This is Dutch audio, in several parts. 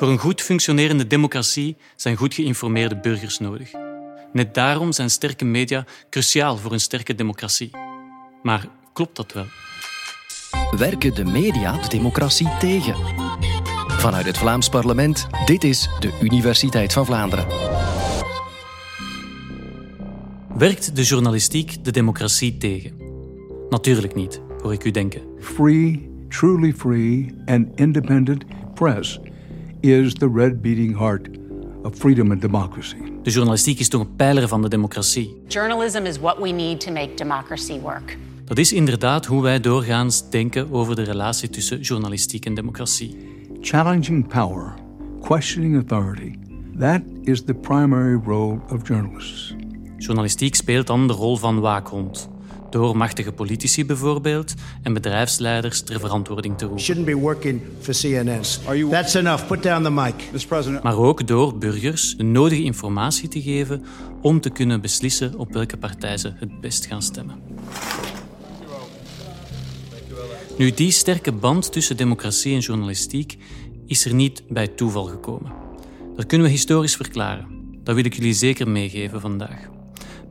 Voor een goed functionerende democratie zijn goed geïnformeerde burgers nodig. Net daarom zijn sterke media cruciaal voor een sterke democratie. Maar klopt dat wel? Werken de media de democratie tegen? Vanuit het Vlaams parlement, dit is de Universiteit van Vlaanderen. Werkt de journalistiek de democratie tegen? Natuurlijk niet, hoor ik u denken. Free, truly free and independent press is the red beating heart of freedom and democracy. De journalistiek is toch een pijler van de democratie. Journalism is what we need to make democracy work. Dat is inderdaad hoe wij doorgaans denken over de relatie tussen journalistiek en democratie. Challenging power, questioning authority, that is the primary role of journalists. Journalistiek speelt dan de rol van waakhond. Door machtige politici bijvoorbeeld en bedrijfsleiders ter verantwoording te roepen. Shouldn't be working for CNNs. That's enough. Put down the mic. Mr. President, Maar ook door burgers de nodige informatie te geven om te kunnen beslissen op welke partij ze het best gaan stemmen. Nu, die sterke band tussen democratie en journalistiek is er niet bij toeval gekomen. Dat kunnen we historisch verklaren. Dat wil ik jullie zeker meegeven vandaag.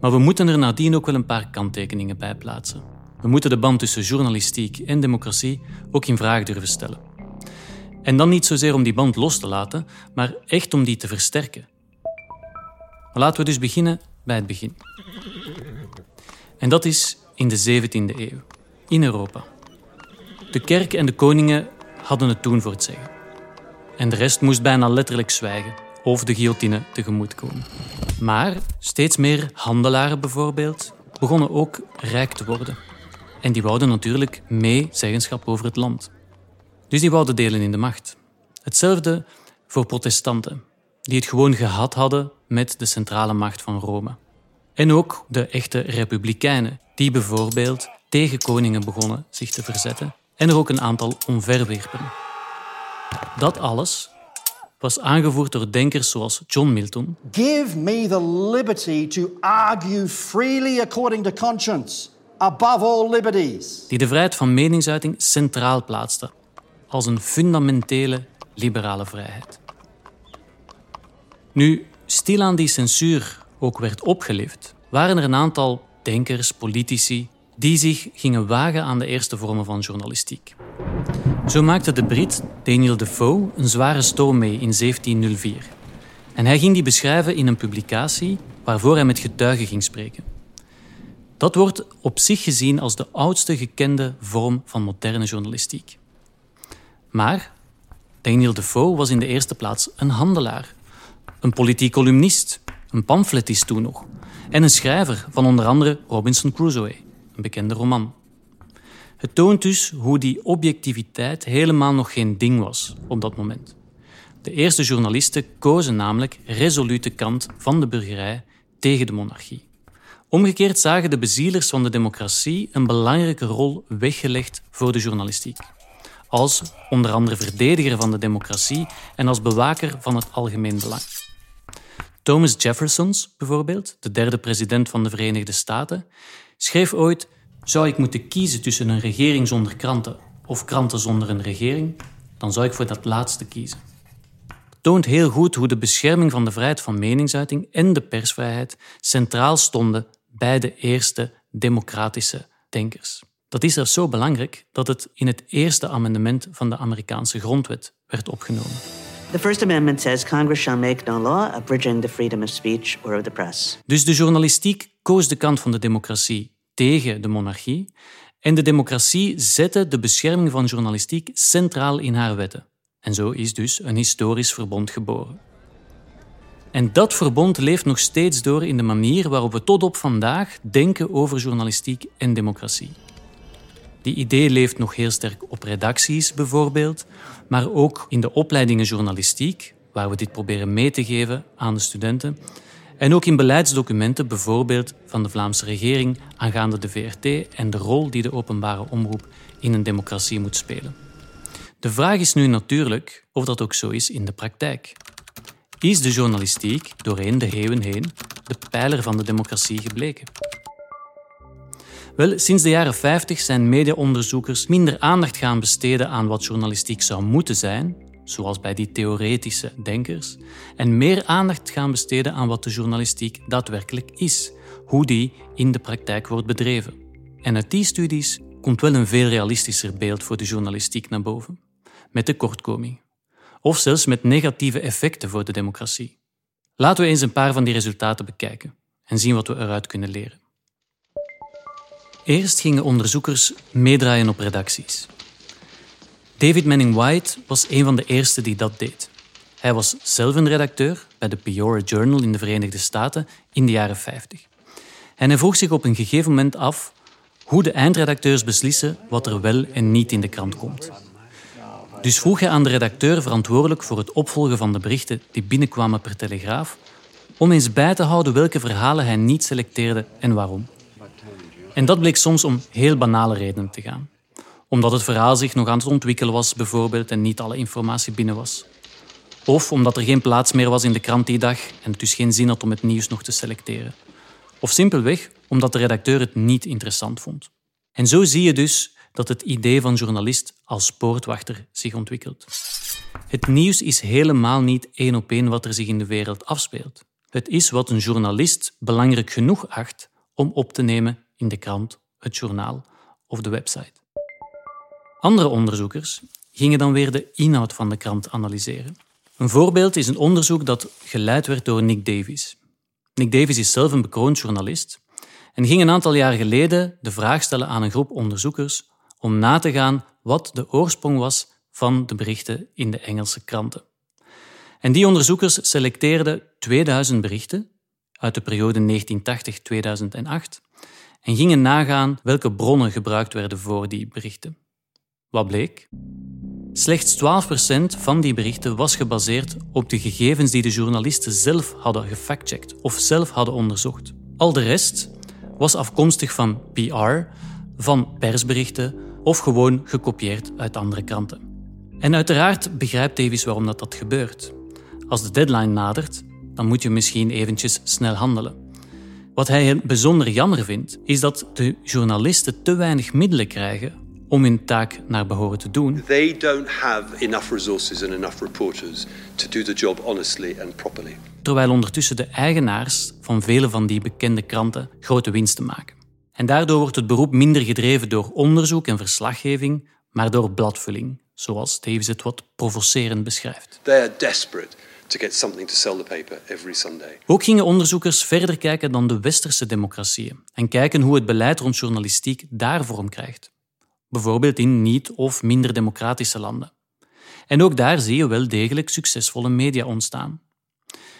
Maar we moeten er nadien ook wel een paar kanttekeningen bij plaatsen. We moeten de band tussen journalistiek en democratie ook in vraag durven stellen. En dan niet zozeer om die band los te laten, maar echt om die te versterken. Maar laten we dus beginnen bij het begin. En dat is in de 17e eeuw, in Europa. De kerk en de koningen hadden het toen voor het zeggen. En de rest moest bijna letterlijk zwijgen of de guillotine tegemoetkomen. Maar steeds meer handelaren bijvoorbeeld begonnen ook rijk te worden. En die wouden natuurlijk mee zeggenschap over het land. Dus die wouden delen in de macht. Hetzelfde voor protestanten, die het gewoon gehad hadden met de centrale macht van Rome. En ook de echte republikeinen, die bijvoorbeeld tegen koningen begonnen zich te verzetten en er ook een aantal omverwerpen. Dat alles was aangevoerd door denkers zoals John Milton, Give me the liberty to argue freely according to conscience, above all liberties. die de vrijheid van meningsuiting centraal plaatste als een fundamentele liberale vrijheid. Nu, stilaan die censuur ook werd opgelift, waren er een aantal denkers, politici, die zich gingen wagen aan de eerste vormen van journalistiek. Zo maakte de Brit Daniel Defoe een zware stoom mee in 1704. En hij ging die beschrijven in een publicatie waarvoor hij met getuigen ging spreken. Dat wordt op zich gezien als de oudste gekende vorm van moderne journalistiek. Maar Daniel Defoe was in de eerste plaats een handelaar, een politiek columnist, een pamfletist toen nog en een schrijver van onder andere Robinson Crusoe, een bekende roman. Het toont dus hoe die objectiviteit helemaal nog geen ding was op dat moment. De eerste journalisten kozen namelijk resoluut de kant van de burgerij tegen de monarchie. Omgekeerd zagen de bezielers van de democratie een belangrijke rol weggelegd voor de journalistiek. Als onder andere verdediger van de democratie en als bewaker van het algemeen belang. Thomas Jefferson, bijvoorbeeld, de derde president van de Verenigde Staten, schreef ooit: Zou ik moeten kiezen tussen een regering zonder kranten of kranten zonder een regering, dan zou ik voor dat laatste kiezen. Toont heel goed hoe de bescherming van de vrijheid van meningsuiting en de persvrijheid centraal stonden bij de eerste democratische denkers. Dat is er zo belangrijk dat het in het eerste amendement van de Amerikaanse grondwet werd opgenomen. The First Amendment says Congress shall make no law abridging the freedom of speech or of the press. Dus de journalistiek koos de kant van de democratie tegen de monarchie en de democratie zette de bescherming van journalistiek centraal in haar wetten. En zo is dus een historisch verbond geboren. En dat verbond leeft nog steeds door in de manier waarop we tot op vandaag denken over journalistiek en democratie. Die idee leeft nog heel sterk op redacties bijvoorbeeld, maar ook in de opleidingen journalistiek, waar we dit proberen mee te geven aan de studenten, en ook in beleidsdocumenten, bijvoorbeeld van de Vlaamse regering aangaande de VRT en de rol die de openbare omroep in een democratie moet spelen. De vraag is nu natuurlijk of dat ook zo is in de praktijk. Is de journalistiek doorheen de eeuwen heen de pijler van de democratie gebleken? Wel, sinds de jaren 50 zijn mediaonderzoekers minder aandacht gaan besteden aan wat journalistiek zou moeten zijn, zoals bij die theoretische denkers, en meer aandacht gaan besteden aan wat de journalistiek daadwerkelijk is, hoe die in de praktijk wordt bedreven. En uit die studies komt wel een veel realistischer beeld voor de journalistiek naar boven, met tekortkoming, of zelfs met negatieve effecten voor de democratie. Laten we eens een paar van die resultaten bekijken en zien wat we eruit kunnen leren. Eerst gingen onderzoekers meedraaien op redacties. David Manning White was een van de eerste die dat deed. Hij was zelf een redacteur bij de Peoria Journal in de Verenigde Staten in de jaren 50. En hij vroeg zich op een gegeven moment af hoe de eindredacteurs beslissen wat er wel en niet in de krant komt. Dus vroeg hij aan de redacteur verantwoordelijk voor het opvolgen van de berichten die binnenkwamen per telegraaf, om eens bij te houden welke verhalen hij niet selecteerde en waarom. En dat bleek soms om heel banale redenen te gaan. Omdat het verhaal zich nog aan het ontwikkelen was, bijvoorbeeld, en niet alle informatie binnen was. Of omdat er geen plaats meer was in de krant die dag en het dus geen zin had om het nieuws nog te selecteren. Of simpelweg omdat de redacteur het niet interessant vond. En zo zie je dus dat het idee van journalist als poortwachter zich ontwikkelt. Het nieuws is helemaal niet één op één wat er zich in de wereld afspeelt. Het is wat een journalist belangrijk genoeg acht om op te nemen in de krant, het journaal of de website. Andere onderzoekers gingen dan weer de inhoud van de krant analyseren. Een voorbeeld is een onderzoek dat geleid werd door Nick Davies. Nick Davies is zelf een bekroond journalist en ging een aantal jaar geleden de vraag stellen aan een groep onderzoekers om na te gaan wat de oorsprong was van de berichten in de Engelse kranten. En die onderzoekers selecteerden 2000 berichten uit de periode 1980-2008 en gingen nagaan welke bronnen gebruikt werden voor die berichten. Wat bleek? Slechts 12% van die berichten was gebaseerd op de gegevens die de journalisten zelf hadden gefactcheckt of zelf hadden onderzocht. Al de rest was afkomstig van PR, van persberichten of gewoon gekopieerd uit andere kranten. En uiteraard begrijpt Davies waarom dat, dat gebeurt. Als de deadline nadert, dan moet je misschien eventjes snel handelen. Wat hij bijzonder jammer vindt, is dat de journalisten te weinig middelen krijgen om hun taak naar behoren te doen. They don't have enough resources and enough reporters to do the job honestly and properly. Terwijl ondertussen de eigenaars van vele van die bekende kranten grote winsten maken. En daardoor wordt het beroep minder gedreven door onderzoek en verslaggeving, maar door bladvulling, zoals Davies het wat provocerend beschrijft. They are desperate to get something to sell the paper every Sunday. Ook gingen onderzoekers verder kijken dan de westerse democratieën en kijken hoe het beleid rond journalistiek daar vorm krijgt. Bijvoorbeeld in niet- of minder democratische landen. En ook daar zie je wel degelijk succesvolle media ontstaan.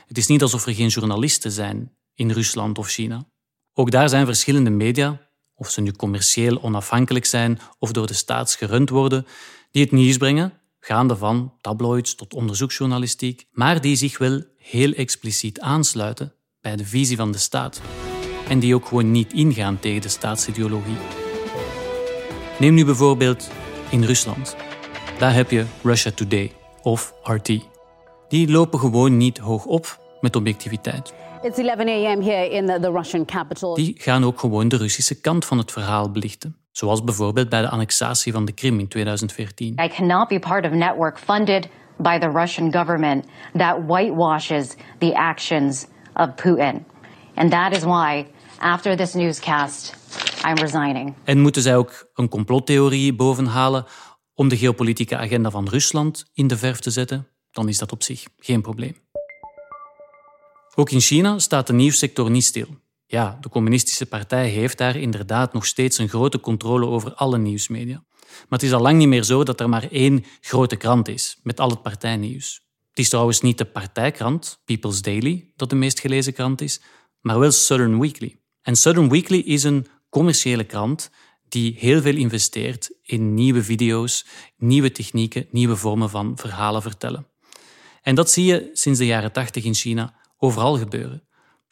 Het is niet alsof er geen journalisten zijn in Rusland of China. Ook daar zijn verschillende media, of ze nu commercieel onafhankelijk zijn of door de staat gerund worden, die het nieuws brengen gaande van tabloids tot onderzoeksjournalistiek, maar die zich wel heel expliciet aansluiten bij de visie van de staat en die ook gewoon niet ingaan tegen de staatsideologie. Neem nu bijvoorbeeld in Rusland. Daar heb je Russia Today of RT. Die lopen gewoon niet hoog op met objectiviteit. It's 11 a.m. here in the, Russian capital. Die gaan ook gewoon de Russische kant van het verhaal belichten. Zoals bijvoorbeeld bij de annexatie van de Krim in 2014. I cannot be part of a network funded by the Russian government that whitewashes the actions of Putin. And that is why, after this newscast, En moeten zij ook een complottheorie bovenhalen om de geopolitieke agenda van Rusland in de verf te zetten? Dan is dat op zich geen probleem. Ook in China staat de nieuwssector niet stil. Ja, de communistische partij heeft daar inderdaad nog steeds een grote controle over alle nieuwsmedia. Maar het is al lang niet meer zo dat er maar één grote krant is, met al het partijnieuws. Het is trouwens niet de partijkrant, People's Daily, dat de meest gelezen krant is, maar wel Southern Weekly. En Southern Weekly is een commerciële krant die heel veel investeert in nieuwe video's, nieuwe technieken, nieuwe vormen van verhalen vertellen. En dat zie je sinds de jaren tachtig in China overal gebeuren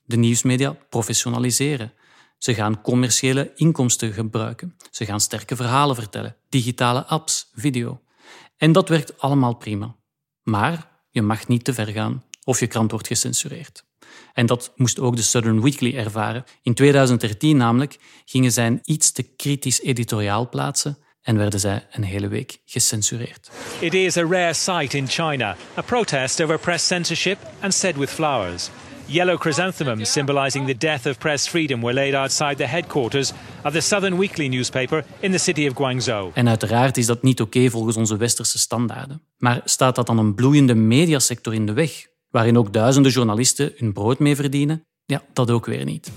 de nieuwsmedia professionaliseren. Ze gaan commerciële inkomsten gebruiken. Ze gaan sterke verhalen vertellen, digitale apps, video. En dat werkt allemaal prima. Maar je mag niet te ver gaan of je krant wordt gecensureerd. En dat moest ook de Southern Weekly ervaren. In 2013 namelijk gingen zij een iets te kritisch editoriaal plaatsen en werden zij een hele week gecensureerd. It is a rare sight in China, a protest over press censorship and said with flowers. Yellow chrysanthemums symbolizing the death of press freedom were laid outside the headquarters of the Southern Weekly newspaper in the city of Guangzhou. En uiteraard is dat niet oké volgens onze westerse standaarden. Maar staat dat dan een bloeiende mediasector in de weg, waarin ook duizenden journalisten hun brood mee verdienen? Ja, dat ook weer niet.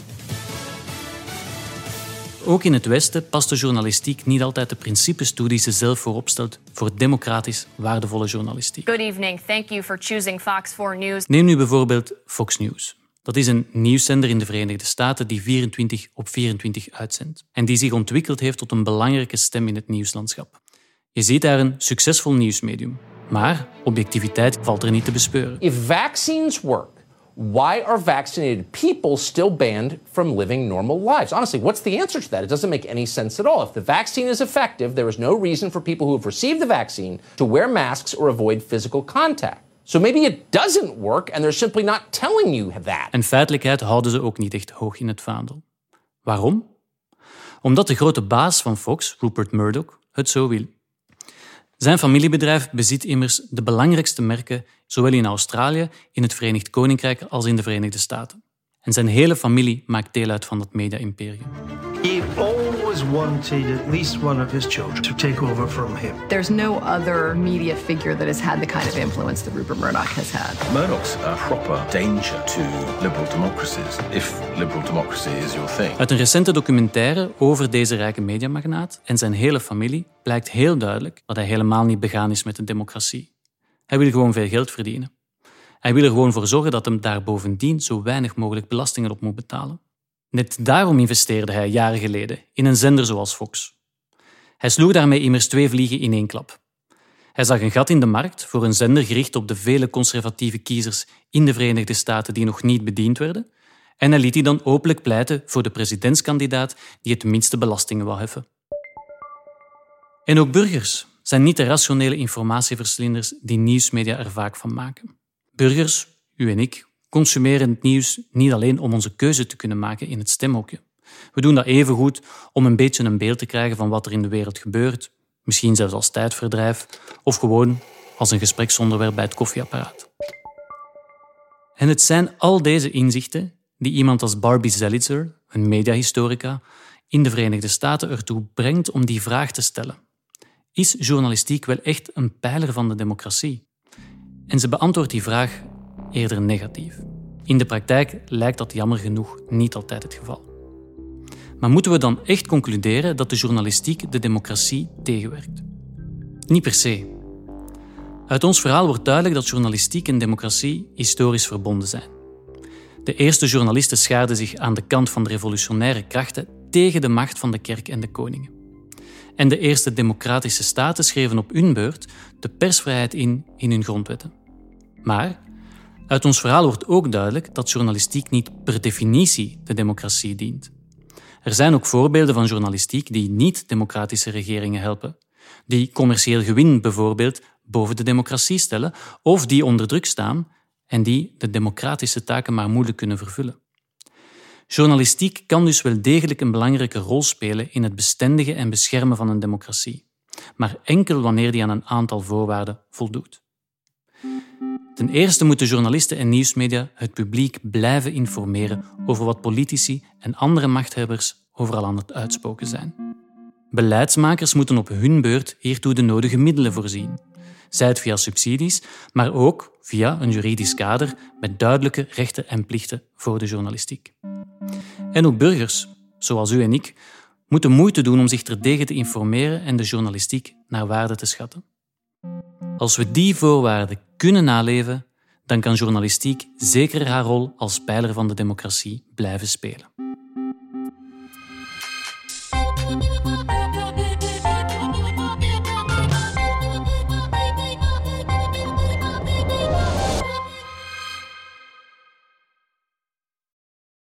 Ook in het Westen past de journalistiek niet altijd de principes toe die ze zelf voorop stelt voor democratisch waardevolle journalistiek. Good evening. Thank you for choosing Fox 4 News. Neem nu bijvoorbeeld Fox News. Dat is een nieuwszender in de Verenigde Staten die 24 op 24 uitzendt en die zich ontwikkeld heeft tot een belangrijke stem in het nieuwslandschap. Je ziet daar een succesvol nieuwsmedium, maar objectiviteit valt er niet te bespeuren. If vaccines work, why are vaccinated people still banned from living normal lives? Honestly, what's the answer to that? It doesn't make any sense at all. If the vaccine is effective, there is no reason for people who have received the vaccine to wear masks or avoid physical contact. So maybe it doesn't work and they're simply not telling you that. En feitelijkheid houden ze ook niet echt hoog in het vaandel. Waarom? Omdat de grote baas van Fox, Rupert Murdoch, het zo wil. Zijn familiebedrijf bezit immers de belangrijkste merken zowel in Australië, in het Verenigd Koninkrijk als in de Verenigde Staten. En zijn hele familie maakt deel uit van dat media-imperium. Always wanted at least one of his children to take over from him. There's no other media figure that has had the kind of influence that Rupert Murdoch has had. Murdoch's a proper danger to liberal democracies, if liberal democracy is your thing. Uit een recente documentaire over deze rijke mediamagnaat en zijn hele familie blijkt heel duidelijk dat hij helemaal niet begaan is met de democratie. Hij wil gewoon veel geld verdienen. Hij wil er gewoon voor zorgen dat hem daar bovendien zo weinig mogelijk belastingen op moet betalen. Net daarom investeerde hij jaren geleden in een zender zoals Fox. Hij sloeg daarmee immers twee vliegen in één klap. Hij zag een gat in de markt voor een zender gericht op de vele conservatieve kiezers in de Verenigde Staten die nog niet bediend werden, en hij liet die dan openlijk pleiten voor de presidentskandidaat die het minste belastingen wou heffen. En ook burgers zijn niet de rationele informatieverslinders die nieuwsmedia er vaak van maken. Burgers, u en ik, consumeren het nieuws niet alleen om onze keuze te kunnen maken in het stemhokje. We doen dat evengoed om een beetje een beeld te krijgen van wat er in de wereld gebeurt, misschien zelfs als tijdverdrijf of gewoon als een gespreksonderwerp bij het koffieapparaat. En het zijn al deze inzichten die iemand als Barbie Zelitzer, een mediahistorica, in de Verenigde Staten ertoe brengt om die vraag te stellen. Is journalistiek wel echt een pijler van de democratie? En ze beantwoordt die vraag eerder negatief. In de praktijk lijkt dat jammer genoeg niet altijd het geval. Maar moeten we dan echt concluderen dat de journalistiek de democratie tegenwerkt? Niet per se. Uit ons verhaal wordt duidelijk dat journalistiek en democratie historisch verbonden zijn. De eerste journalisten schaarden zich aan de kant van de revolutionaire krachten tegen de macht van de kerk en de koningen. En de eerste democratische staten schreven op hun beurt de persvrijheid in in hun grondwetten. Maar uit ons verhaal wordt ook duidelijk dat journalistiek niet per definitie de democratie dient. Er zijn ook voorbeelden van journalistiek die niet-democratische regeringen helpen, die commercieel gewin bijvoorbeeld boven de democratie stellen of die onder druk staan en die de democratische taken maar moeilijk kunnen vervullen. Journalistiek kan dus wel degelijk een belangrijke rol spelen in het bestendigen en beschermen van een democratie, maar enkel wanneer die aan een aantal voorwaarden voldoet. Ten eerste moeten journalisten en nieuwsmedia het publiek blijven informeren over wat politici en andere machthebbers overal aan het uitspoken zijn. Beleidsmakers moeten op hun beurt hiertoe de nodige middelen voorzien, zij het via subsidies, maar ook via een juridisch kader met duidelijke rechten en plichten voor de journalistiek. En ook burgers, zoals u en ik, moeten moeite doen om zich terdege te informeren en de journalistiek naar waarde te schatten. Als we die voorwaarden kunnen naleven, dan kan journalistiek zeker haar rol als pijler van de democratie blijven spelen.